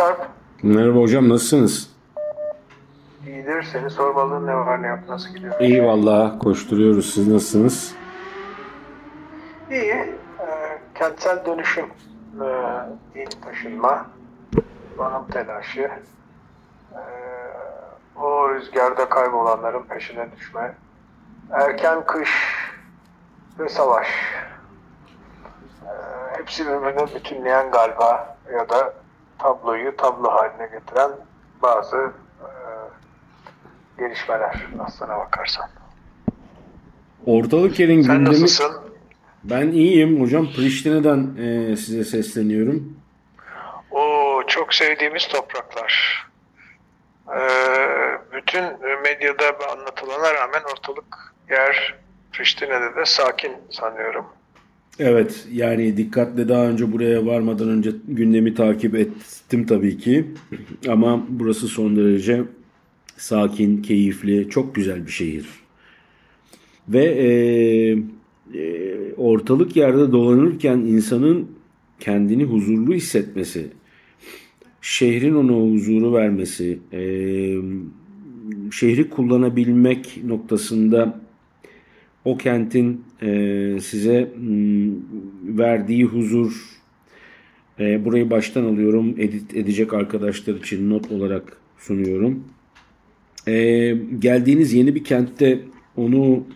Sarp. Merhaba hocam nasılsınız? İyidir. Seni sormalı ne var ne yok nasıl gidiyor? İyi vallahi koşturuyoruz. Siz nasılsınız? İyi. Ee, kentsel dönüşüm, ee, yeni taşınma, donum telaşı, ee, o rüzgarda kaybolanların peşine düşme, erken kış ve savaş. Ee, hepsi birbirini bütünleyen galiba ya da tabloyu tablo haline getiren bazı ee, gelişmeler aslına bakarsan. Ortalık yerin Sen gündemi... nasılsın? Ben iyiyim hocam. Priştine'den e, size sesleniyorum. O çok sevdiğimiz topraklar. Ee, bütün medyada anlatılana rağmen ortalık yer Priştine'de de sakin sanıyorum. Evet yani dikkatle daha önce buraya varmadan önce gündemi takip ettim tabii ki. Ama burası son derece sakin, keyifli, çok güzel bir şehir. Ve e, e, ortalık yerde dolanırken insanın kendini huzurlu hissetmesi, şehrin ona huzuru vermesi, e, şehri kullanabilmek noktasında o kentin e, size m, verdiği huzur, e, burayı baştan alıyorum, edit edecek arkadaşlar için not olarak sunuyorum. E, geldiğiniz yeni bir kentte onu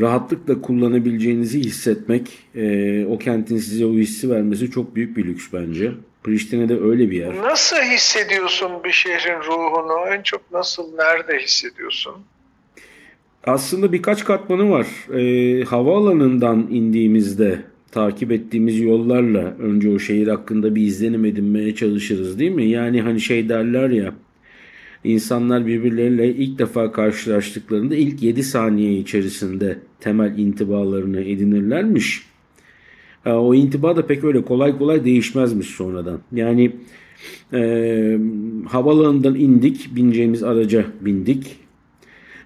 rahatlıkla kullanabileceğinizi hissetmek, e, o kentin size o hissi vermesi çok büyük bir lüks bence. Priştine'de öyle bir yer. Nasıl hissediyorsun bir şehrin ruhunu? En çok nasıl, nerede hissediyorsun? Aslında birkaç katmanı var. E, havaalanından indiğimizde takip ettiğimiz yollarla önce o şehir hakkında bir izlenim edinmeye çalışırız değil mi? Yani hani şey derler ya insanlar birbirleriyle ilk defa karşılaştıklarında ilk 7 saniye içerisinde temel intibalarını edinirlermiş. E, O intiba da pek öyle kolay kolay değişmezmiş sonradan. Yani e, havaalanından indik, bineceğimiz araca bindik.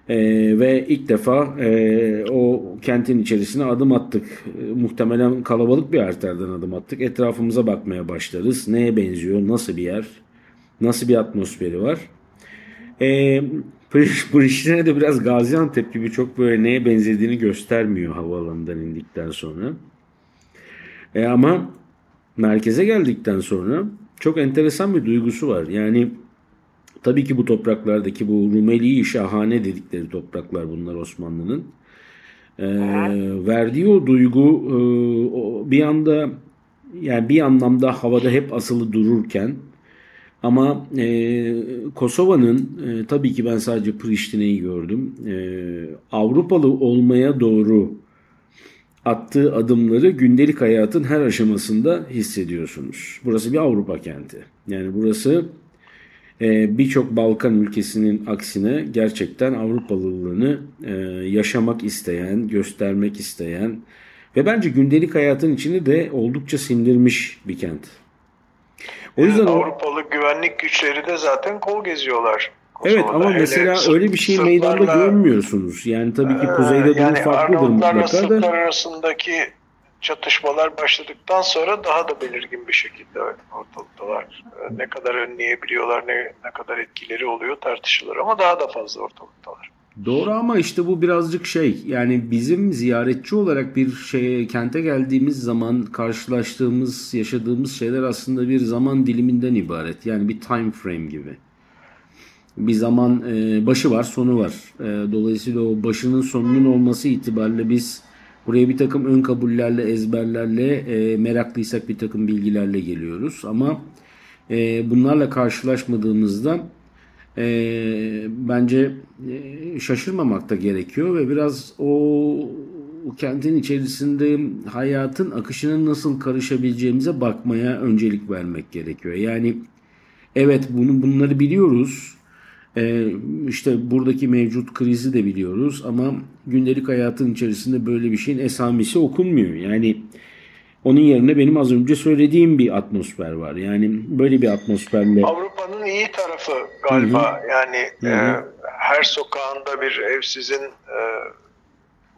E, ve ilk defa e, o kentin içerisine adım attık. E, muhtemelen kalabalık bir arterden adım attık. Etrafımıza bakmaya başlarız. Neye benziyor, nasıl bir yer, nasıl bir atmosferi var. E, Priştine de biraz Gaziantep gibi çok böyle neye benzediğini göstermiyor havaalanından indikten sonra. E, ama merkeze geldikten sonra çok enteresan bir duygusu var. Yani tabii ki bu topraklardaki bu Rumeli şahane dedikleri topraklar bunlar Osmanlı'nın. E, verdiği o duygu e, o bir anda yani bir anlamda havada hep asılı dururken ama e, Kosova'nın e, tabii ki ben sadece Priştine'yi gördüm. E, Avrupalı olmaya doğru attığı adımları gündelik hayatın her aşamasında hissediyorsunuz. Burası bir Avrupa kenti. Yani burası birçok Balkan ülkesinin aksine gerçekten Avrupalılığını e, yaşamak isteyen, göstermek isteyen ve bence gündelik hayatın içini de oldukça sindirmiş bir kent. O yüzden o- Avrupalı güvenlik güçleri de zaten kol geziyorlar. Evet ama Hele mesela öyle bir şey meydanda görmüyorsunuz. Yani tabii ki Ee, kuzeyde durum yani farklıdır mutlaka da. Sırplar arasındaki çatışmalar başladıktan sonra daha da belirgin bir şekilde ortalıktalar. Ee, Ne kadar önleyebiliyorlar, ne, ne kadar etkileri oluyor tartışılır ama daha da fazla ortalıktalar. Doğru ama işte bu birazcık şey yani bizim ziyaretçi olarak bir şeye kente geldiğimiz zaman karşılaştığımız, yaşadığımız şeyler aslında bir zaman diliminden ibaret. Yani bir time frame gibi. Bir zaman e, başı var, sonu var. E, dolayısıyla o başının sonunun olması itibariyle biz buraya bir takım ön kabullerle, ezberlerle, e, meraklıysak bir takım bilgilerle geliyoruz. Ama E, bunlarla karşılaşmadığımızda e, bence e, şaşırmamak da gerekiyor ve biraz o, kentin içerisinde hayatın akışına nasıl karışabileceğimize bakmaya öncelik vermek gerekiyor. Yani evet bunu bunları biliyoruz. Ee, işte buradaki mevcut krizi de biliyoruz ama gündelik hayatın içerisinde böyle bir şeyin esamesi okunmuyor. Yani onun yerine benim az önce söylediğim bir atmosfer var. Yani böyle bir atmosferle Avrupa'nın iyi tarafı galiba. Yani e, her sokağında bir evsizin e,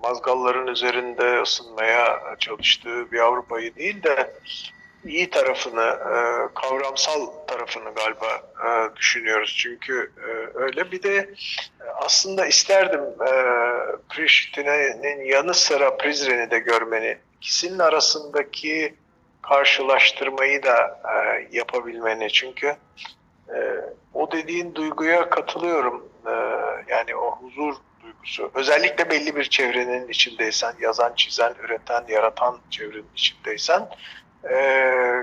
mazgalların üzerinde ısınmaya çalıştığı bir Avrupa'yı değil de iyi tarafını, e, kavramsal tarafını galiba e, düşünüyoruz. Çünkü e, öyle bir de e, aslında isterdim e, Priştine'nin yanı sıra Prizren'i de görmeni. İkisinin arasındaki karşılaştırmayı da e, yapabilmeni. Çünkü e, o dediğin duyguya katılıyorum. E, yani o huzur duygusu. Özellikle belli bir çevrenin içindeysen, yazan, çizen, üreten, yaratan çevrenin içindeysen e,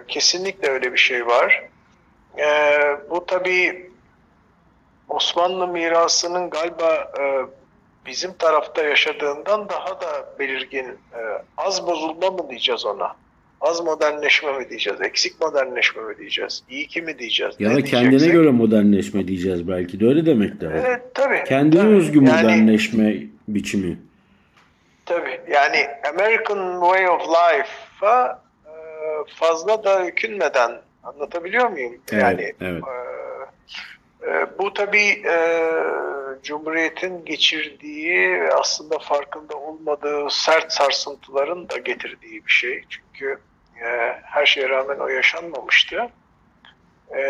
kesinlikle öyle bir şey var. E, bu tabii Osmanlı mirasının galiba e, bizim tarafta yaşadığından daha da belirgin. E, az bozulma mı diyeceğiz ona? Az modernleşme mi diyeceğiz? Eksik modernleşme mi diyeceğiz? İyi ki mi diyeceğiz? ya da kendine diyeceksek? göre modernleşme diyeceğiz belki de öyle demek lazım. Evet tabii. Kendine tabii. özgü Yani- modernleşme biçimi. Tabii yani American Way of Life'a fazla da hükünmeden anlatabiliyor muyum? Evet, yani evet. e, e, bu tabii e, Cumhuriyet'in geçirdiği ve aslında farkında olmadığı sert sarsıntıların da getirdiği bir şey. Çünkü e, her şeye rağmen o yaşanmamıştı. E,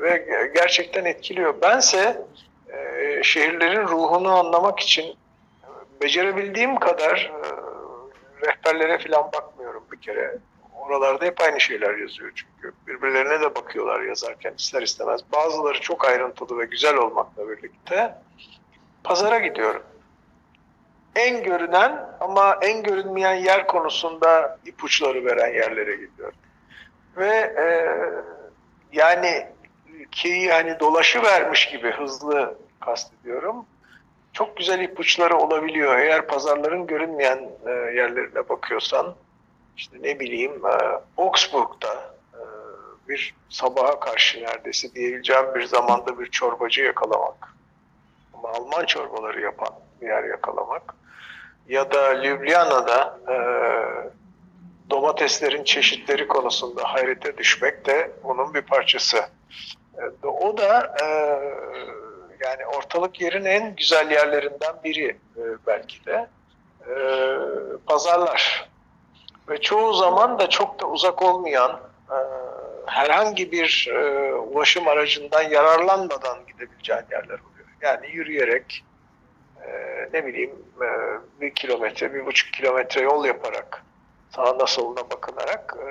ve gerçekten etkiliyor. Bense e, şehirlerin ruhunu anlamak için becerebildiğim kadar e, rehberlere falan bakmıyorum bir kere. Oralarda hep aynı şeyler yazıyor çünkü. Birbirlerine de bakıyorlar yazarken ister istemez. Bazıları çok ayrıntılı ve güzel olmakla birlikte pazara gidiyorum. En görünen ama en görünmeyen yer konusunda ipuçları veren yerlere gidiyorum. Ve e, yani ülkeyi hani dolaşı vermiş gibi hızlı kastediyorum çok güzel ipuçları olabiliyor. Eğer pazarların görünmeyen e, yerlerine bakıyorsan, işte ne bileyim e, Augsburg'da e, bir sabaha karşı neredeyse diyebileceğim bir zamanda bir çorbacı yakalamak. Ama Alman çorbaları yapan bir yer yakalamak. Ya da Ljubljana'da e, domateslerin çeşitleri konusunda hayrete düşmek de onun bir parçası. E, o da e, yani ortalık yerin en güzel yerlerinden biri e, belki de e, pazarlar. Ve çoğu zaman da çok da uzak olmayan e, herhangi bir e, ulaşım aracından yararlanmadan gidebileceğin yerler oluyor. Yani yürüyerek e, ne bileyim e, bir kilometre, bir buçuk kilometre yol yaparak sağına soluna bakınarak e,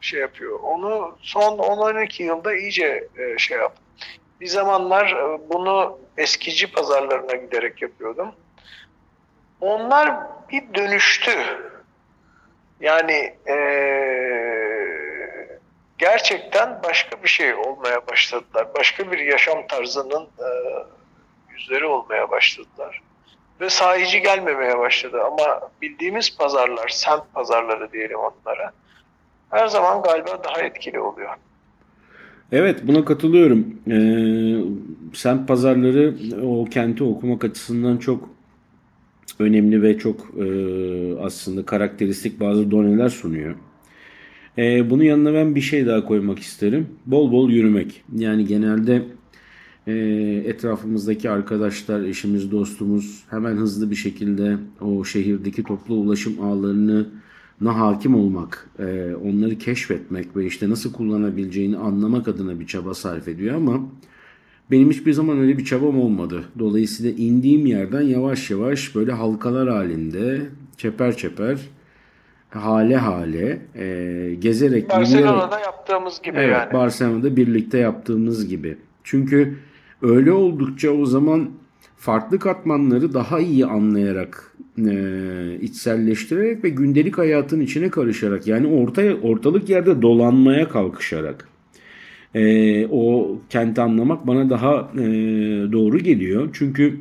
şey yapıyor. Onu son 10-12 yılda iyice e, şey yaptım. Bir zamanlar e, bunu eskici pazarlarına giderek yapıyordum. Onlar bir dönüştü. Yani e, gerçekten başka bir şey olmaya başladılar. Başka bir yaşam tarzının e, yüzleri olmaya başladılar. Ve sahici gelmemeye başladı. Ama bildiğimiz pazarlar, semt pazarları diyelim onlara, her zaman galiba daha etkili oluyor. Evet buna katılıyorum. Ee, semt pazarları o kenti okumak açısından çok önemli ve çok e, aslında karakteristik bazı doneler sunuyor. E, bunun yanına ben bir şey daha koymak isterim. Bol bol yürümek. Yani genelde e, etrafımızdaki arkadaşlar, eşimiz, dostumuz hemen hızlı bir şekilde o şehirdeki toplu ulaşım ağlarını na hakim olmak, e, onları keşfetmek ve işte nasıl kullanabileceğini anlamak adına bir çaba sarf ediyor ama benim hiçbir zaman öyle bir çabam olmadı. Dolayısıyla indiğim yerden yavaş yavaş böyle halkalar halinde çeper çeper hale hale e, gezerek Barcelona'da yaptığımız gibi Evet, yani. Barcelona'da birlikte yaptığımız gibi. Çünkü öyle oldukça o zaman farklı katmanları daha iyi anlayarak, e, içselleştirerek ve gündelik hayatın içine karışarak yani ortaya ortalık yerde dolanmaya kalkışarak e, o kenti anlamak bana daha e, doğru geliyor. Çünkü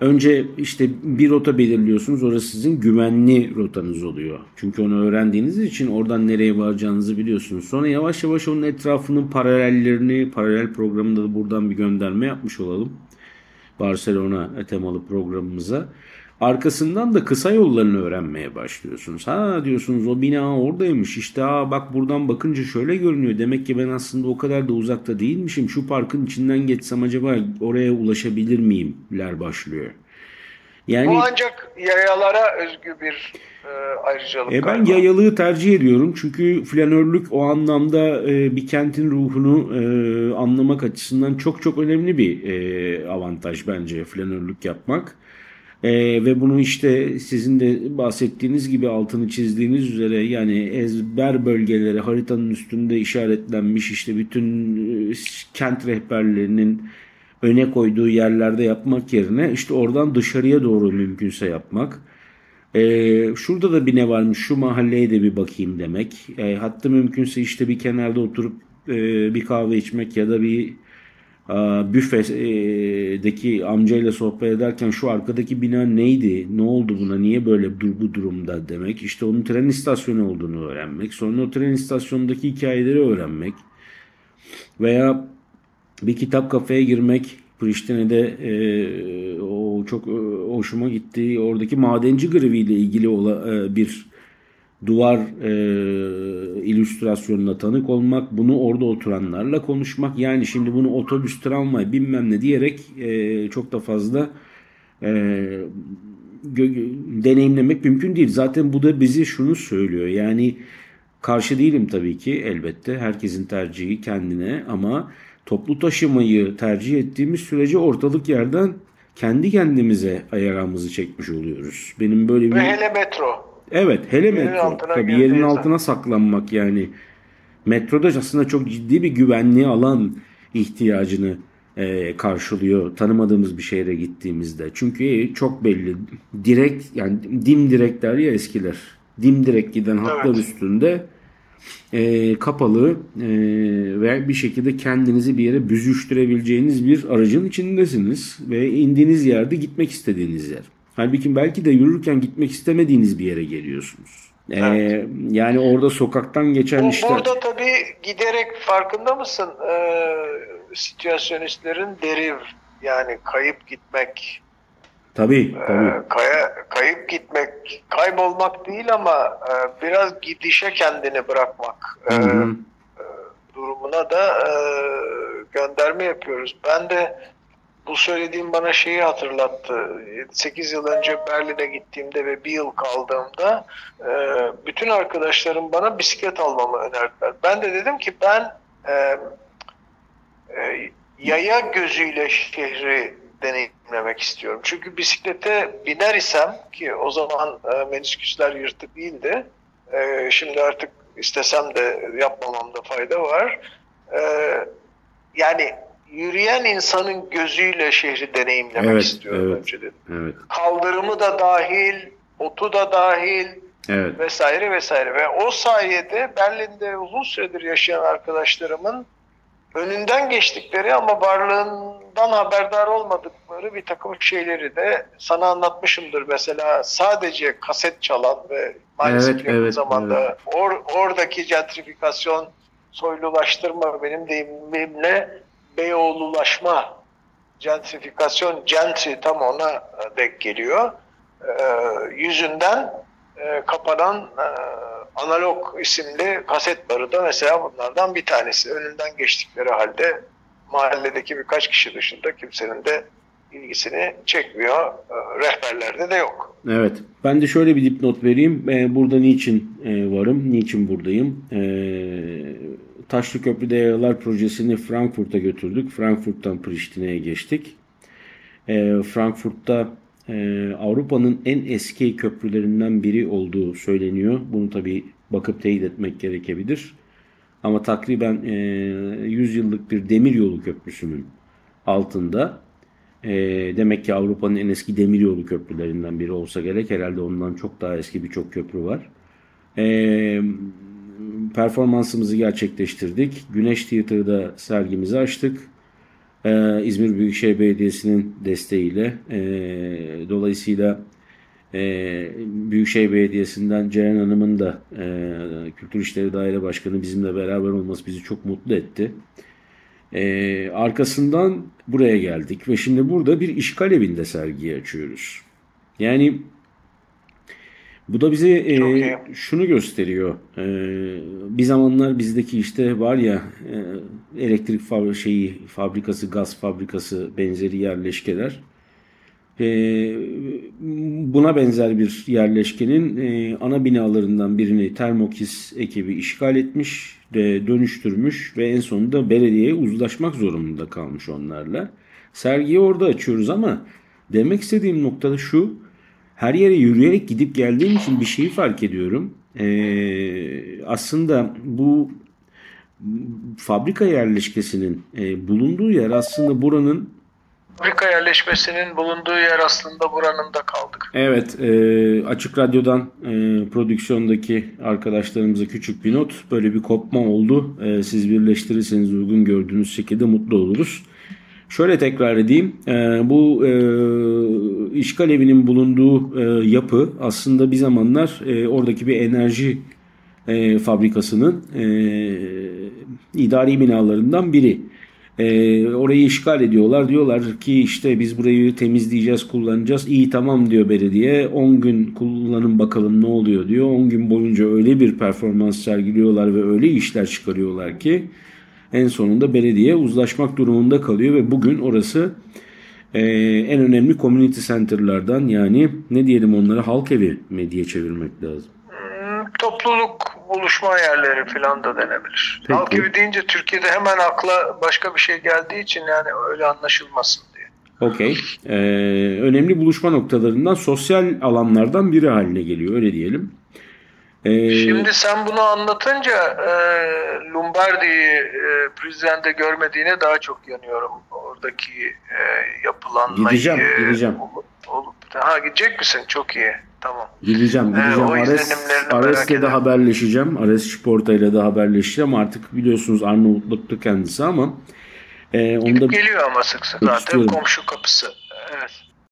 önce işte bir rota belirliyorsunuz. Orası sizin güvenli rotanız oluyor. Çünkü onu öğrendiğiniz için oradan nereye varacağınızı biliyorsunuz. Sonra yavaş yavaş onun etrafının paralellerini, paralel programında da buradan bir gönderme yapmış olalım. Barcelona temalı programımıza. Arkasından da kısa yollarını öğrenmeye başlıyorsunuz. Ha diyorsunuz o bina oradaymış. İşte ha bak buradan bakınca şöyle görünüyor. Demek ki ben aslında o kadar da uzakta değilmişim. Şu parkın içinden geçsem acaba oraya ulaşabilir miyimler başlıyor. Yani, Bu ancak yayalara özgü bir e, ayrıcalık. E ben yayalığı tercih ediyorum. Çünkü flanörlük o anlamda e, bir kentin ruhunu e, anlamak açısından çok çok önemli bir e, avantaj bence flanörlük yapmak. Ee, ve bunu işte sizin de bahsettiğiniz gibi altını çizdiğiniz üzere yani ezber bölgeleri haritanın üstünde işaretlenmiş işte bütün e, kent rehberlerinin öne koyduğu yerlerde yapmak yerine işte oradan dışarıya doğru mümkünse yapmak. Ee, şurada da bir ne varmış şu mahalleye de bir bakayım demek. E, hatta mümkünse işte bir kenarda oturup e, bir kahve içmek ya da bir büfedeki amcayla sohbet ederken şu arkadaki bina neydi, ne oldu buna, niye böyle dur bu durumda demek. İşte onun tren istasyonu olduğunu öğrenmek. Sonra o tren istasyonundaki hikayeleri öğrenmek. Veya bir kitap kafeye girmek. Priştine'de e, o çok e, hoşuma gitti. Oradaki madenci greviyle ilgili ola, e, bir duvar e, illüstrasyonuna tanık olmak, bunu orada oturanlarla konuşmak. Yani şimdi bunu otobüs, tramvay bilmem ne diyerek e, çok da fazla e, deneyimlemek mümkün değil. Zaten bu da bizi şunu söylüyor. Yani karşı değilim tabii ki elbette. Herkesin tercihi kendine ama toplu taşımayı tercih ettiğimiz sürece ortalık yerden kendi kendimize ayağımızı çekmiş oluyoruz. Benim böyle bir... Ve hele metro. Evet hele yerin metro. Tabii yerin altına saklanmak yani. Metroda aslında çok ciddi bir güvenli alan ihtiyacını e, karşılıyor tanımadığımız bir şehre gittiğimizde. Çünkü çok belli. Direkt yani dim direkt der ya eskiler. Dim direkt giden hatlar evet. üstünde e, kapalı e, ve bir şekilde kendinizi bir yere büzüştürebileceğiniz bir aracın içindesiniz ve indiğiniz yerde gitmek istediğiniz yer. Halbuki belki de yürürken gitmek istemediğiniz bir yere geliyorsunuz. Ee, evet. yani orada sokaktan geçen Bu, işte... Burada tabii giderek farkında mısın? Ee, situasyonistlerin deriv yani kayıp gitmek. Tabii, tabii. Ee, kaya, kayıp gitmek, kaybolmak değil ama e, biraz gidişe kendini bırakmak e, e, durumuna da e, gönderme yapıyoruz. Ben de bu söylediğim bana şeyi hatırlattı. 8 yıl önce Berlin'e gittiğimde ve bir yıl kaldığımda e, bütün arkadaşlarım bana bisiklet almamı önerdiler. Ben de dedim ki ben e, e, yaya gözüyle şehri deneyimlemek istiyorum. Çünkü bisiklete biner isem ki o zaman menisküsler yırtık değildi. Şimdi artık istesem de yapmamamda fayda var. Yani yürüyen insanın gözüyle şehri deneyimlemek evet, istiyorum evet, önce dedim. Evet. Kaldırımı da dahil, otu da dahil evet. vesaire vesaire. Ve o sayede Berlin'de uzun süredir yaşayan arkadaşlarımın önünden geçtikleri ama varlığından haberdar olmadıkları bir takım şeyleri de sana anlatmışımdır. Mesela sadece kaset çalan ve maalesef evet, yakın evet, zamanda evet. Or, oradaki gentrifikasyon, soylulaştırma benim deyimimle Beyoğlulaşma, gentrifikasyon, gentry tam ona e, denk geliyor. E, yüzünden e, kapanan e, analog isimli kaset barı da mesela bunlardan bir tanesi. Önünden geçtikleri halde mahalledeki birkaç kişi dışında kimsenin de ilgisini çekmiyor. E, rehberlerde de yok. Evet. Ben de şöyle bir dipnot vereyim. E, burada niçin varım? Niçin buradayım? Taşlı Köprü'de Yayalar projesini Frankfurt'a götürdük. Frankfurt'tan Priştine'ye geçtik. Frankfurt'ta Avrupa'nın en eski köprülerinden biri olduğu söyleniyor. Bunu tabii bakıp teyit etmek gerekebilir. Ama takriben 100 yıllık bir demir yolu köprüsünün altında e, demek ki Avrupa'nın en eski demiryolu köprülerinden biri olsa gerek. Herhalde ondan çok daha eski birçok köprü var. E, performansımızı gerçekleştirdik. Güneş Theater'da sergimizi açtık. E, İzmir Büyükşehir Belediyesi'nin desteğiyle. E, dolayısıyla e, Büyükşehir Belediyesi'nden Ceren Hanım'ın da e, Kültür İşleri Daire Başkanı bizimle beraber olması bizi çok mutlu etti. E, arkasından buraya geldik ve şimdi burada bir işgal evinde sergiyi açıyoruz. Yani bu da bize e, şunu gösteriyor. E, bir zamanlar bizdeki işte var ya e, elektrik fabri şeyi fabrikası, gaz fabrikası benzeri yerleşkeler. E, buna benzer bir yerleşkenin e, ana binalarından birini Termokis ekibi işgal etmiş, de dönüştürmüş ve en sonunda belediyeye uzlaşmak zorunda kalmış onlarla. Sergiyi orada açıyoruz ama demek istediğim noktada şu. Her yere yürüyerek gidip geldiğim için bir şeyi fark ediyorum. Ee, aslında bu fabrika yerleşkesinin e, bulunduğu yer aslında buranın Fabrika yerleşmesinin bulunduğu yer aslında buranın da kaldık. Evet, e, Açık Radyo'dan e, prodüksiyondaki arkadaşlarımıza küçük bir not. Böyle bir kopma oldu. E, siz birleştirirseniz uygun gördüğünüz şekilde mutlu oluruz. Şöyle tekrar edeyim. E, bu e, işgal evinin bulunduğu e, yapı aslında bir zamanlar e, oradaki bir enerji e, fabrikasının e, idari binalarından biri. E, orayı işgal ediyorlar. Diyorlar ki işte biz burayı temizleyeceğiz, kullanacağız. İyi tamam diyor belediye. 10 gün kullanın bakalım ne oluyor diyor. 10 gün boyunca öyle bir performans sergiliyorlar ve öyle işler çıkarıyorlar ki en sonunda belediye uzlaşmak durumunda kalıyor ve bugün orası e, en önemli community center'lardan yani ne diyelim onlara halk evi mi diye çevirmek lazım. Hmm, Topluluk buluşma yerleri falan da denebilir. Peki. Halk evi deyince Türkiye'de hemen akla başka bir şey geldiği için yani öyle anlaşılmasın diye. Okey. Ee, önemli buluşma noktalarından sosyal alanlardan biri haline geliyor öyle diyelim. Ee, Şimdi sen bunu anlatınca e, Lombardi'yi e, Prizren'de görmediğine daha çok yanıyorum. Oradaki e, yapılanmayı. Gideceğim, gideceğim. Olup, olup, ha gidecek misin? Çok iyi. Tamam. Gideceğim, gideceğim. o Ares, Ares'le de haberleşeceğim. Ares Şiporta ile de haberleşeceğim. Artık biliyorsunuz Arnavutluk'ta kendisi ama e, onu da Gidip geliyor ama sık sık zaten komşu kapısı. Evet.